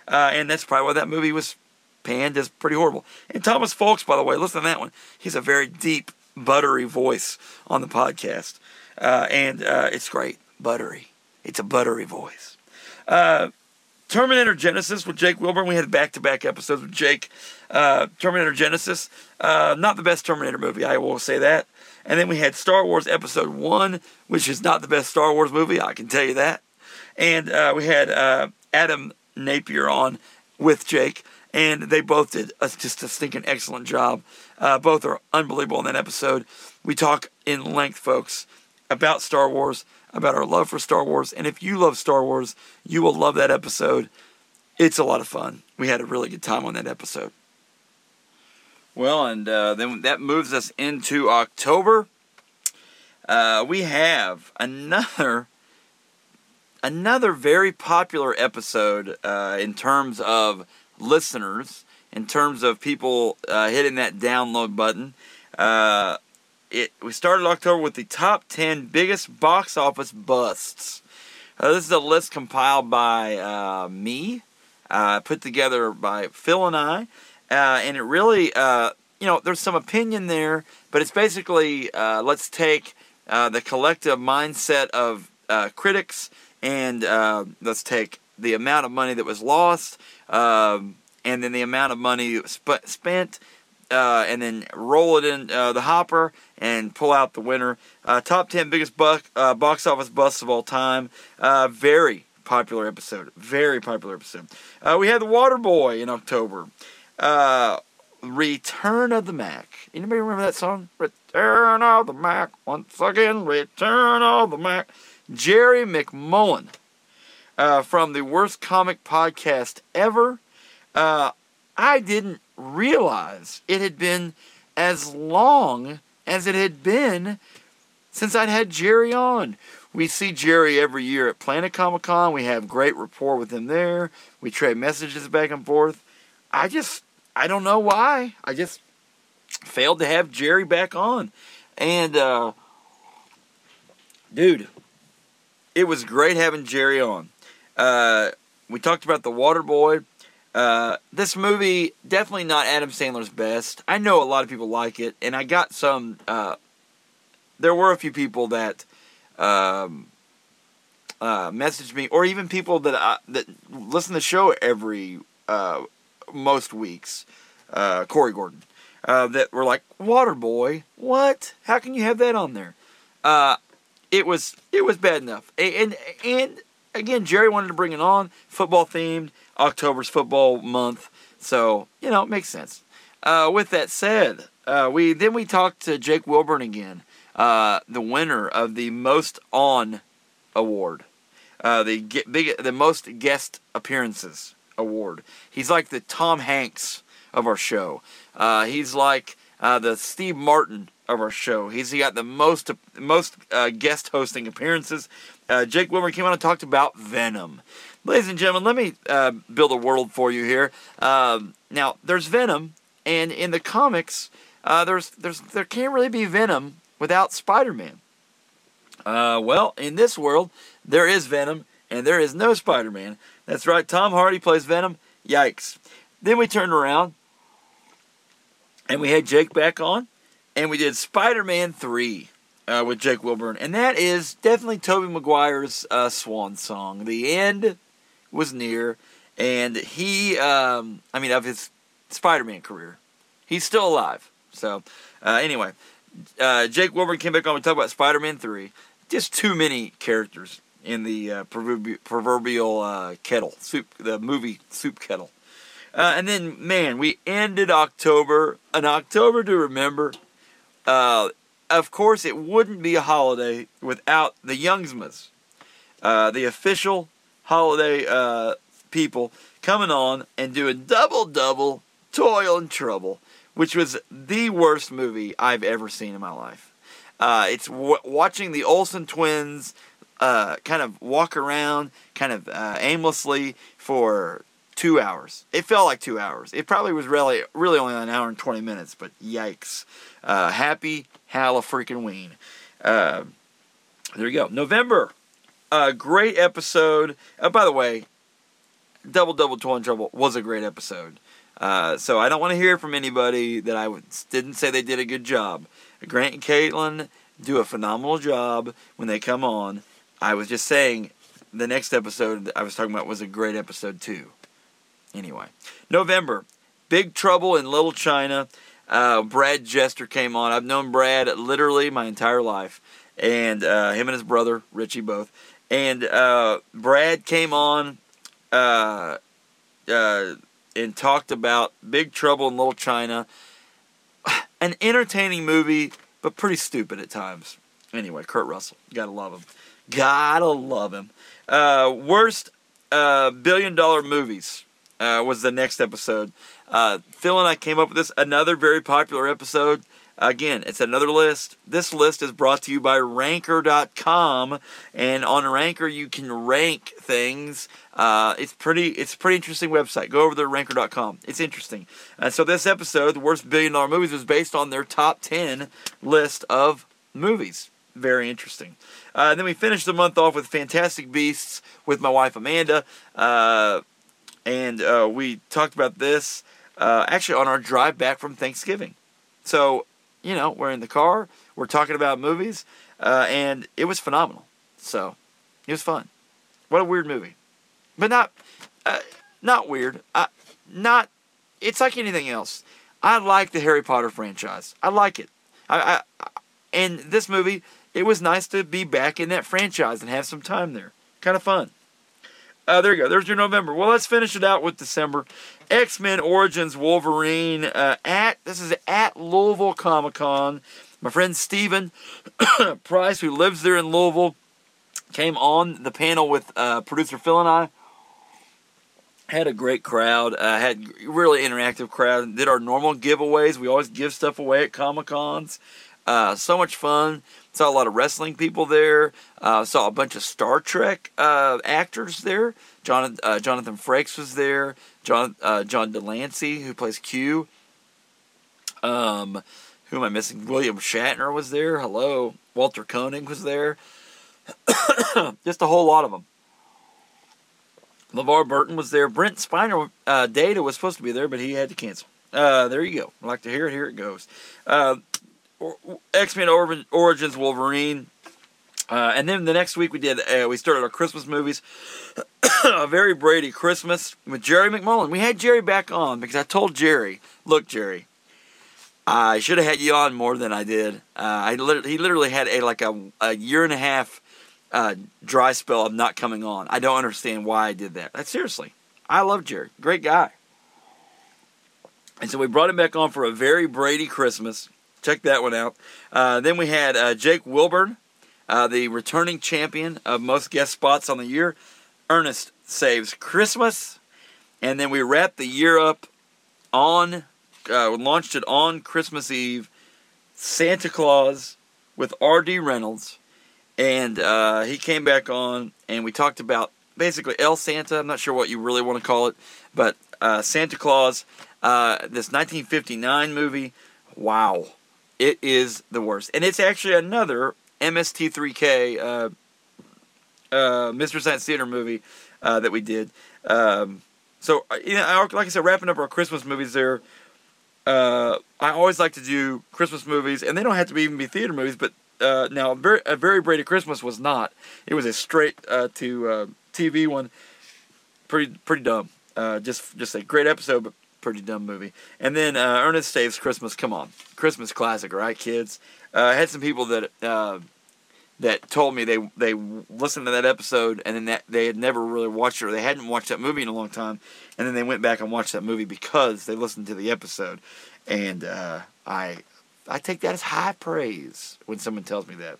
Uh, and that's probably why that movie was panned as pretty horrible. And Thomas Folks, by the way, listen to that one. He's a very deep, buttery voice on the podcast. Uh, and uh, it's great. Buttery. It's a buttery voice. Uh, Terminator Genisys with Jake Wilburn. We had back to back episodes with Jake. Uh, Terminator Genisys, Uh, not the best Terminator movie, I will say that. And then we had Star Wars Episode 1, which is not the best Star Wars movie, I can tell you that. And uh, we had Adam Napier on with Jake, and they both did a, just a stinking excellent job. Uh, both are unbelievable in that episode. We talk in length, folks, about Star Wars about our love for Star Wars. And if you love Star Wars, you will love that episode. It's a lot of fun. We had a really good time on that episode. Well, and uh, then that moves us into October. Uh, we have another another very popular episode uh, in terms of listeners, in terms of people uh, hitting that download button. Uh, it we started October with the top 10 biggest box office busts. Uh, this is a list compiled by uh, me, uh, put together by Phil and I, uh, and it really, you know, there's some opinion there, but it's basically let's take the collective mindset of critics and let's take the amount of money that was lost, um, and then the amount of money sp- spent uh, and then roll it in uh, the hopper and pull out the winner. Uh, top 10 biggest buck, uh, box office busts of all time. Uh, very popular episode. Very popular episode. Uh, we had The Water Boy in October. Return of the Mac. Anybody remember that song? Return of the Mac. Once again, Return of the Mac. Jerry McMullen uh, from the Worst Comic Podcast Ever. Uh, I didn't realize it had been as long as it had been since I'd had Jerry on. We see Jerry every year at Planet Comic Con. We have great rapport with him there. We trade messages back and forth. I just, I don't know why. I just failed to have Jerry back on. And, uh, dude, it was great having Jerry on. Uh, we talked about The Water Boy. Uh, this movie definitely not Adam Sandler's best. I know a lot of people like it, and I got some. Uh, there were a few people that um, uh, messaged me, or even people that I, that listen to the show every uh, most weeks. Uh, Corey Gordon, uh, that were like Waterboy. What? How can you have that on there? Uh, it was it was bad enough, and and again, Jerry wanted to bring it on, football themed. October's football month, so you know it makes sense. Uh, with that said, uh, we then we talked to Jake Wilburn again, uh, the winner of the most on award, uh, the get, big the most guest appearances award. He's like the Tom Hanks of our show. Uh, he's like uh, the Steve Martin of our show. He's he got the most most guest hosting appearances. Jake Wilburn came on and talked about Venom. Ladies and gentlemen, let me uh, build a world for you here. Um, now, there's Venom, and in the comics, uh, there's there's there can't really be Venom without Spider-Man. Uh, well, in this world, there is Venom, and there is no Spider-Man. That's right. Tom Hardy plays Venom. Yikes! Then we turned around, and we had Jake back on, and we did Spider-Man three. Uh, with Jake Wilburn, and that is definitely Tobey Maguire's uh, swan song. The end was near, and he, um, I mean, of his Spider-Man career, he's still alive. So, uh, anyway, uh, Jake Wilburn came back on to talk about Spider-Man Three. Just too many characters in the uh, proverbial, uh, kettle soup, the movie soup kettle. And then, man, we ended October, an October to remember. Uh, of course, it wouldn't be a holiday without the Youngsmas, the official holiday uh, people coming on and doing double double toil and trouble which was the worst movie i've ever seen in my life. Uh, it's w- watching the olsen twins uh, kind of walk around kind of uh, aimlessly for two hours it felt like two hours it probably was really really only an hour and 20 minutes but yikes uh, happy freaking ween uh, there you go november a great episode. Uh, by the way, Double Double Toil and Trouble was a great episode. Uh, so I don't want to hear from anybody that I didn't say they did a good job. Grant and Caitlin do a phenomenal job when they come on. I was just saying the next episode I was talking about was a great episode too. Anyway, November, Big Trouble in Little China. Uh, Brad Jester came on. I've known Brad literally my entire life, and uh, him and his brother Richie both and uh, Brad came on uh, uh, and talked about Big Trouble in Little China. An entertaining movie, but pretty stupid at times. Anyway, Kurt Russell, gotta love him. Gotta love him. Uh, worst billion dollar movies uh, was the next episode. Phil and I came up with this. Another very popular episode. Again, it's another list. This list is brought to you by Ranker.com, and on Ranker you can rank things. Uh, it's pretty. It's a pretty interesting website. Go over to Ranker.com. It's interesting. And so this episode, the worst billion dollar movies, was based on their top ten list of movies. Very interesting. Uh, and then we finished the month off with Fantastic Beasts with my wife Amanda, uh, and uh, we talked about this uh, actually on our drive back from Thanksgiving. So you know, we're in the car, we're talking about movies, uh, and it was phenomenal. So it was fun. What a weird movie, but not uh, not weird. Not it's like anything else. I like the Harry Potter franchise. I like it. I, I and this movie, it was nice to be back in that franchise and have some time there. Kind of fun. Uh, there you go. There's your November. Well, let's finish it out with December. X Men Origins Wolverine uh, at this is at Louisville Comic Con. My friend Steven Price, who lives there in Louisville, came on the panel with uh, producer Phil and I. Had a great crowd. Uh, had really interactive crowd. Did our normal giveaways. We always give stuff away at Comic Cons. Uh, so much fun. Saw a lot of wrestling people there. Uh, saw a bunch of Star Trek uh, actors there. John, uh, Jonathan Frakes was there. John uh, John de Lancie, who plays Q. Um, who am I missing? William Shatner was there. Hello. Walter Koenig was there. Just a whole lot of them. LeVar Burton was there. Brent Spiner uh, Data was supposed to be there, but he had to cancel. There you go. I like to hear it. Here it goes. X Men Origins Wolverine. Uh, and then the next week we did uh, we started our Christmas movies. a very Brady Christmas with Jerry McMullen. We had Jerry back on because I told Jerry, "Look, Jerry, I should have had you on more than I did. Uh, I literally, he literally had a like a, a year and a half uh, dry spell of not coming on. I don't understand why I did that. That's seriously. I love Jerry. Great guy. And so we brought him back on for a very Brady Christmas. Check that one out. Uh, then we had uh, Jake Wilburn, uh, the returning champion of most guest spots on the year. Ernest saves Christmas. And then we wrapped the year up on, uh, launched it on Christmas Eve. Santa Claus with R.D. Reynolds and uh, he came back on, and we talked about basically El Santa. I'm not sure what you really want to call it, but uh, Santa Claus, this 1959 movie. Wow, it is the worst, and it's actually another MST3K, uh, uh, Mystery Science Theater movie uh, that we did. Um, so, you know, like I said, wrapping up our Christmas movies there. I always like to do Christmas movies, and they don't have to be, even be theater movies, but uh, now, a very Brady Christmas was not. It was a straight uh, to uh, TV one. Pretty pretty dumb. Uh, just just a great episode, but pretty dumb movie. And then uh, Ernest Saves Christmas. Come on, Christmas classic, right, kids? Uh, I had some people that that told me they they listened to that episode and then that they had never really watched it or they hadn't watched that movie in a long time, and then they went back and watched that movie because they listened to the episode. And I I take that as high praise when someone tells me that.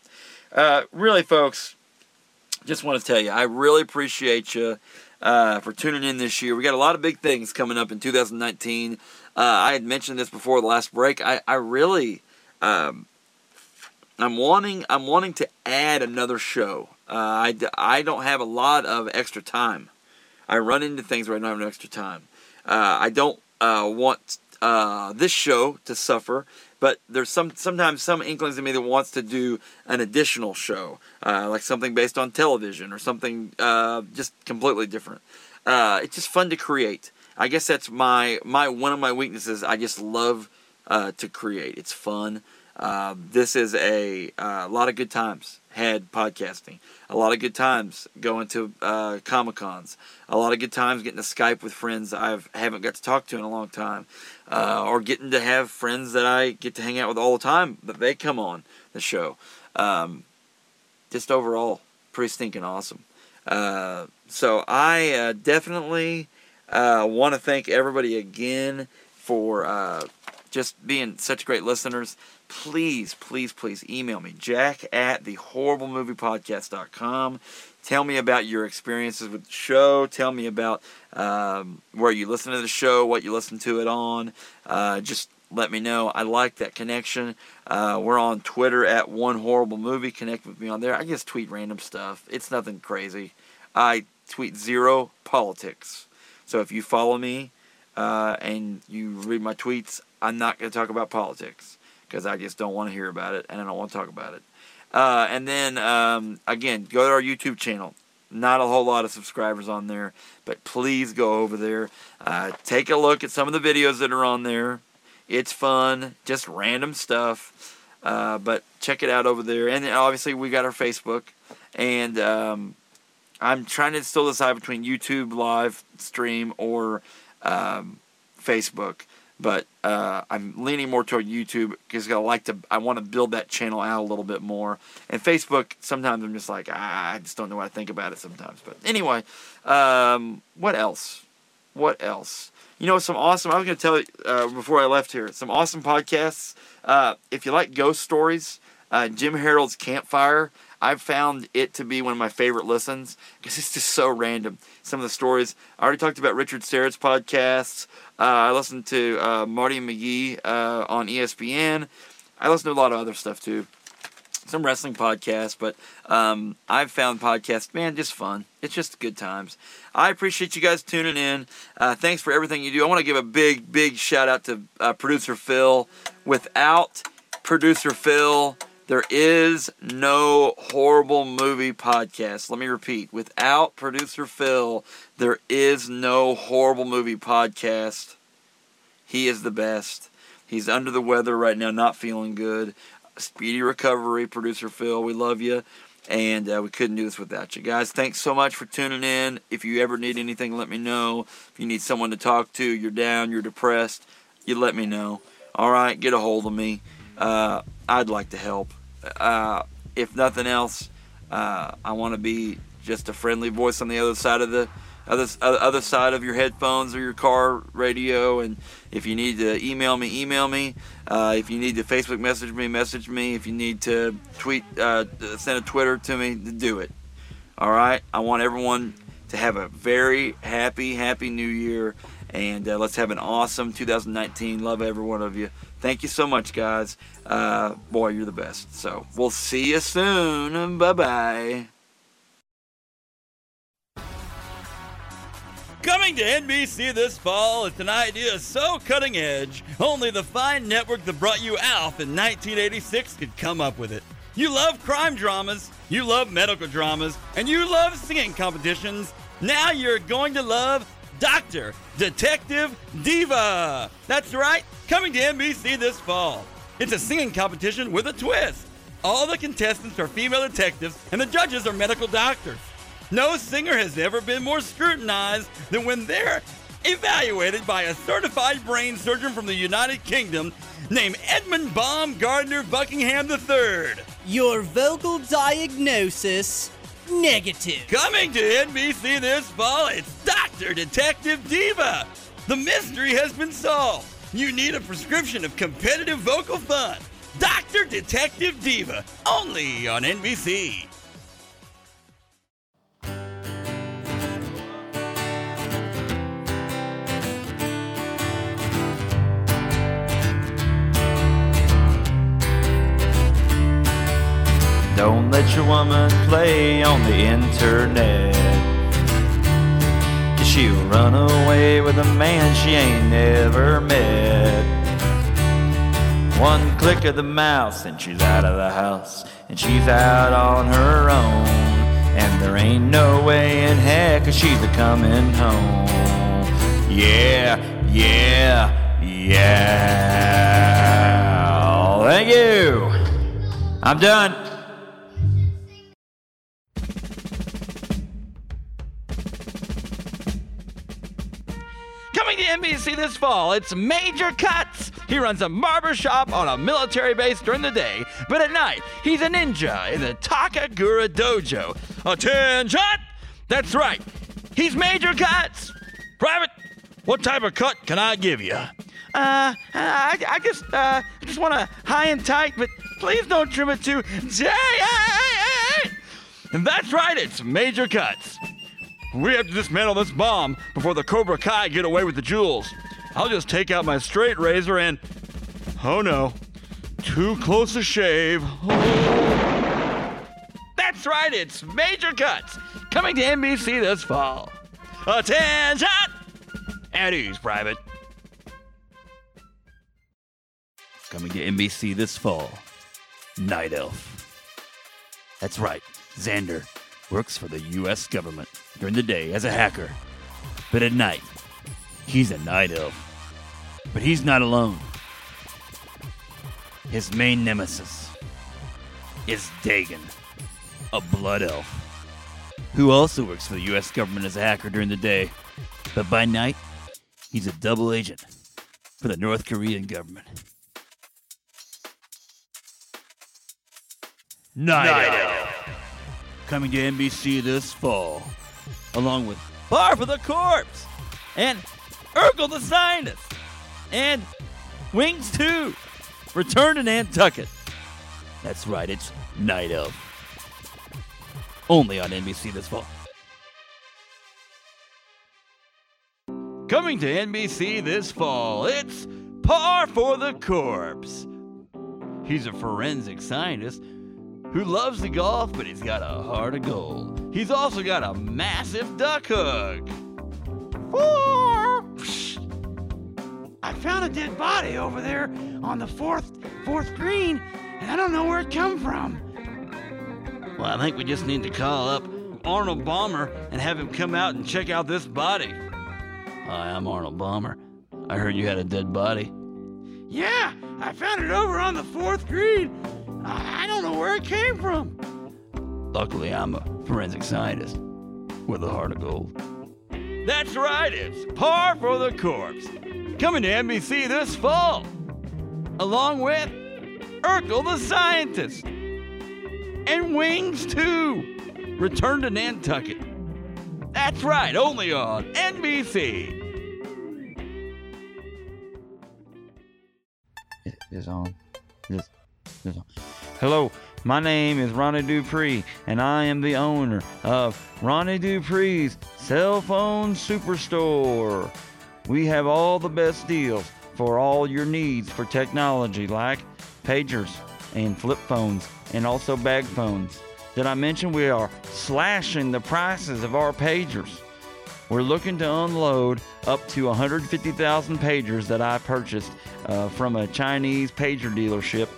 Uh, really, folks, just want to tell you, I really appreciate you uh, for tuning in this year. We got a lot of big things coming up in 2019. Uh, I had mentioned this before the last break. I, I really, um, I'm wanting, I'm wanting to add another show. Uh, I, I don't have a lot of extra time. I run into things where I don't have no extra time. Uh, I don't uh, want this show to suffer but there's some sometimes some inklings in me that wants to do an additional show, uh, like something based on television or something uh, just completely different. Uh, it's just fun to create. I guess that's my my one of my weaknesses. I just love uh, to create. It's fun. Uh, this is a, uh, a lot of good times had podcasting. A lot of good times going to uh, Comic Cons. A lot of good times getting to Skype with friends I haven't got to talk to in a long time. Uh, or getting to have friends that I get to hang out with all the time, but they come on the show. Um, just overall, pretty stinking awesome. Uh, so I uh, definitely want to thank everybody again for just being such great listeners please, please, please email me, jack at the horriblemoviepodcast.com. Tell me about your experiences with the show. Tell me about um, where you listen to the show, what you listen to it on. Uh, just let me know. I like that connection. Uh, we're on Twitter at One Horrible Movie. Connect with me on there. I just tweet random stuff. It's nothing crazy. I tweet zero politics. So if you follow me uh, and you read my tweets, I'm not going to talk about politics because I just don't want to hear about it and I don't want to talk about it. Uh, and then um, again, go to our YouTube channel. Not a whole lot of subscribers on there, but please go over there. Uh, take a look at some of the videos that are on there. It's fun, just random stuff. Uh, but check it out over there. And obviously, we got our Facebook. And um, I'm trying to still decide between YouTube live stream or um, Facebook but uh, I'm leaning more toward YouTube because I like to. I want to build that channel out a little bit more. And Facebook, sometimes I'm just like ah, I just don't know what I think about it sometimes. But anyway, um, what else? What else? You know, some awesome. I was going to tell you uh, before I left here. Some awesome podcasts. Uh, if you like ghost stories, uh, Jim Harold's Campfire. I've found it to be one of my favorite listens because it's just so random. Some of the stories. I already talked about Richard Syrett's podcasts. Uh, I listened to uh, Marty McGee uh, on ESPN. I listen to a lot of other stuff too. Some wrestling podcasts, but um, I've found podcasts, man, just fun. It's just good times. I appreciate you guys tuning in. Uh, thanks for everything you do. I want to give a big, big shout out to uh, producer Phil. Without producer Phil, there is no horrible movie podcast. Let me repeat. Without producer Phil, there is no horrible movie podcast. He is the best. He's under the weather right now, not feeling good. Speedy recovery, producer Phil. We love you. And uh, we couldn't do this without you guys. Thanks so much for tuning in. If you ever need anything, let me know. If you need someone to talk to, you're down, you're depressed, you let me know. All right, get a hold of me. Uh, I'd like to help. Uh, if nothing else, uh, I want to be just a friendly voice on the other side of the other other side of your headphones or your car radio. And if you need to email me, email me. Uh, if you need to Facebook message me, message me. If you need to tweet, uh, send a Twitter to me, do it. All right. I want everyone to have a very happy, happy New Year, and uh, let's have an awesome 2019. Love every one of you. Thank you so much, guys. Uh, boy, you're the best. So we'll see you soon. Bye bye. Coming to NBC this fall, it's an idea so cutting edge, only the fine network that brought you ALF in 1986 could come up with it. You love crime dramas, you love medical dramas, and you love singing competitions. Now you're going to love Doctor Detective Diva. That's right, coming to NBC this fall. It's a singing competition with a twist. All the contestants are female detectives, and the judges are medical doctors. No singer has ever been more scrutinized than when they're evaluated by a certified brain surgeon from the United Kingdom named Edmund Baumgardner Buckingham III. Your vocal diagnosis negative. Coming to NBC this fall, it's Dr. Detective Diva. The mystery has been solved. You need a prescription of competitive vocal fun. Dr. Detective Diva, only on NBC. Don't let your woman play on the internet. She'll run away with a man she ain't never met. One click of the mouse and she's out of the house. And she's out on her own. And there ain't no way in heck she's a coming home. Yeah, yeah, yeah. Thank you. I'm done. Coming to NBC this fall, it's Major Cuts. He runs a barber shop on a military base during the day, but at night, he's a ninja in the Takagura Dojo. Attention! That's right, he's Major Cuts. Private, what type of cut can I give you? Uh, I, I just, uh, I just want a high and tight, but please don't trim it too tight. And that's right, it's Major Cuts. We have to dismantle this bomb before the Cobra Kai get away with the jewels. I'll just take out my straight razor and. Oh no. Too close a shave. Oh. That's right, it's Major Cuts, coming to NBC this fall. Attention! At ease, Private. Coming to NBC this fall, Night Elf. That's right, Xander works for the U.S. government during the day as a hacker, but at night, he's a night elf. But he's not alone. His main nemesis is Dagon, a blood elf, who also works for the U.S. government as a hacker during the day, but by night, he's a double agent for the North Korean government. Night, Elf coming to NBC this fall, along with Par for the Corpse and Urkel the Scientist and Wings 2. Return to Nantucket. That's right, it's Night Elf. only on NBC this fall. Coming to NBC this fall, it's Par for the Corpse. He's a forensic scientist who loves to golf, but he's got a heart of gold. He's also got a massive duck hook. Four. I found a dead body over there on the fourth fourth green, and I don't know where it come from. Well, I think we just need to call up Arnold Balmer and have him come out and check out this body. Hi, I'm Arnold Balmer. I heard you had a dead body. Yeah, I found it over on the fourth green. I I don't know where it came from. Luckily, I'm a forensic scientist with a heart of gold. That's right, it's Par for the Corpse. Coming to NBC this fall. Along with Urkel the Scientist. And Wings 2. Return to Nantucket. That's right, only on NBC. It is on. This is on. Hello, my name is Ronnie Dupree, and I am the owner of Ronnie Dupree's Cell Phone Superstore. We have all the best deals for all your needs for technology, like pagers and flip phones, and also bag phones. Did I mention we are slashing the prices of our pagers? We're looking to unload up to 150,000 pagers that I purchased uh, from a Chinese pager dealership,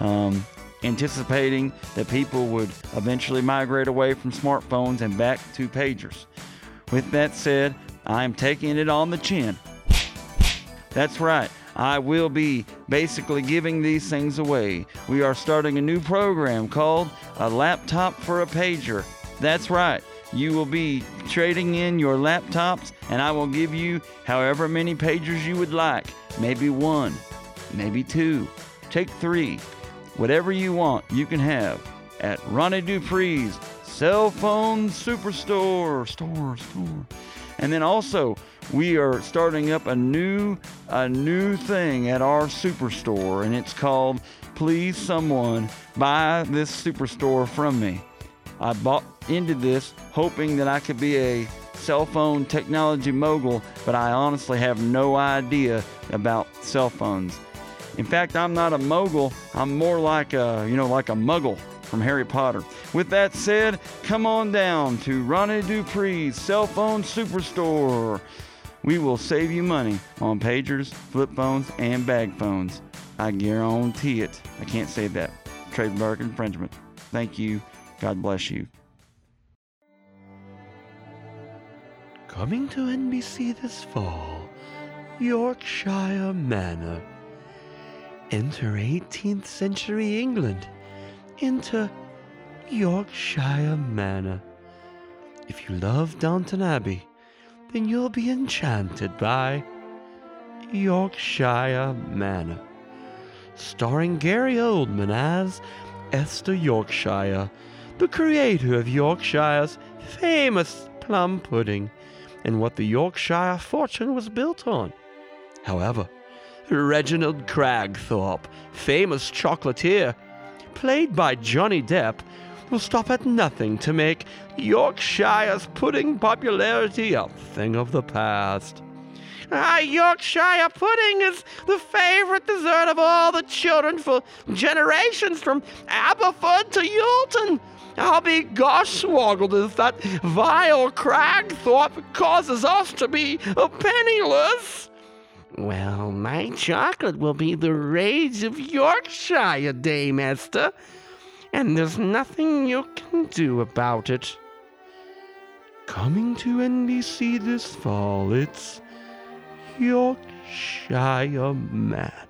um, anticipating that people would eventually migrate away from smartphones and back to pagers. With that said, I am taking it on the chin. That's right. I will be basically giving these things away. We are starting a new program called A Laptop for a Pager. That's right. You will be trading in your laptops, and I will give you however many pagers you would like. Maybe one, maybe two, take three. Whatever you want, you can have at Ronnie Dupree's Cell Phone Superstore. Store, store. And then also, we are starting up a new a new thing at our superstore, and it's called Please Someone Buy This Superstore from Me. I bought into this hoping that I could be a cell phone technology mogul, but I honestly have no idea about cell phones. In fact, I'm not a mogul. I'm more like a, you know, like a muggle from Harry Potter. With that said, come on down to Ronnie Dupree's Cell Phone Superstore. We will save you money on pagers, flip phones, and bag phones. I guarantee it. I can't say that. Trademark infringement. Thank you. God bless you. Coming to NBC this fall, Yorkshire Manor. Enter 18th century England into Yorkshire Manor. If you love Downton Abbey, then you'll be enchanted by Yorkshire Manor. Starring Gary Oldman as Esther Yorkshire, the creator of Yorkshire's famous plum pudding and what the Yorkshire fortune was built on. However, Reginald Cragthorpe, famous chocolatier, played by Johnny Depp, will stop at nothing to make Yorkshire's pudding popularity a thing of the past. Ah, Yorkshire pudding is the favorite dessert of all the children for generations from Aberford to Yulton. I'll be gosh swoggled if that vile Cragthorpe causes us to be penniless. Well, my chocolate will be the rage of Yorkshire, Dame Esther, and there's nothing you can do about it. Coming to NBC this fall, it's Yorkshire Manor.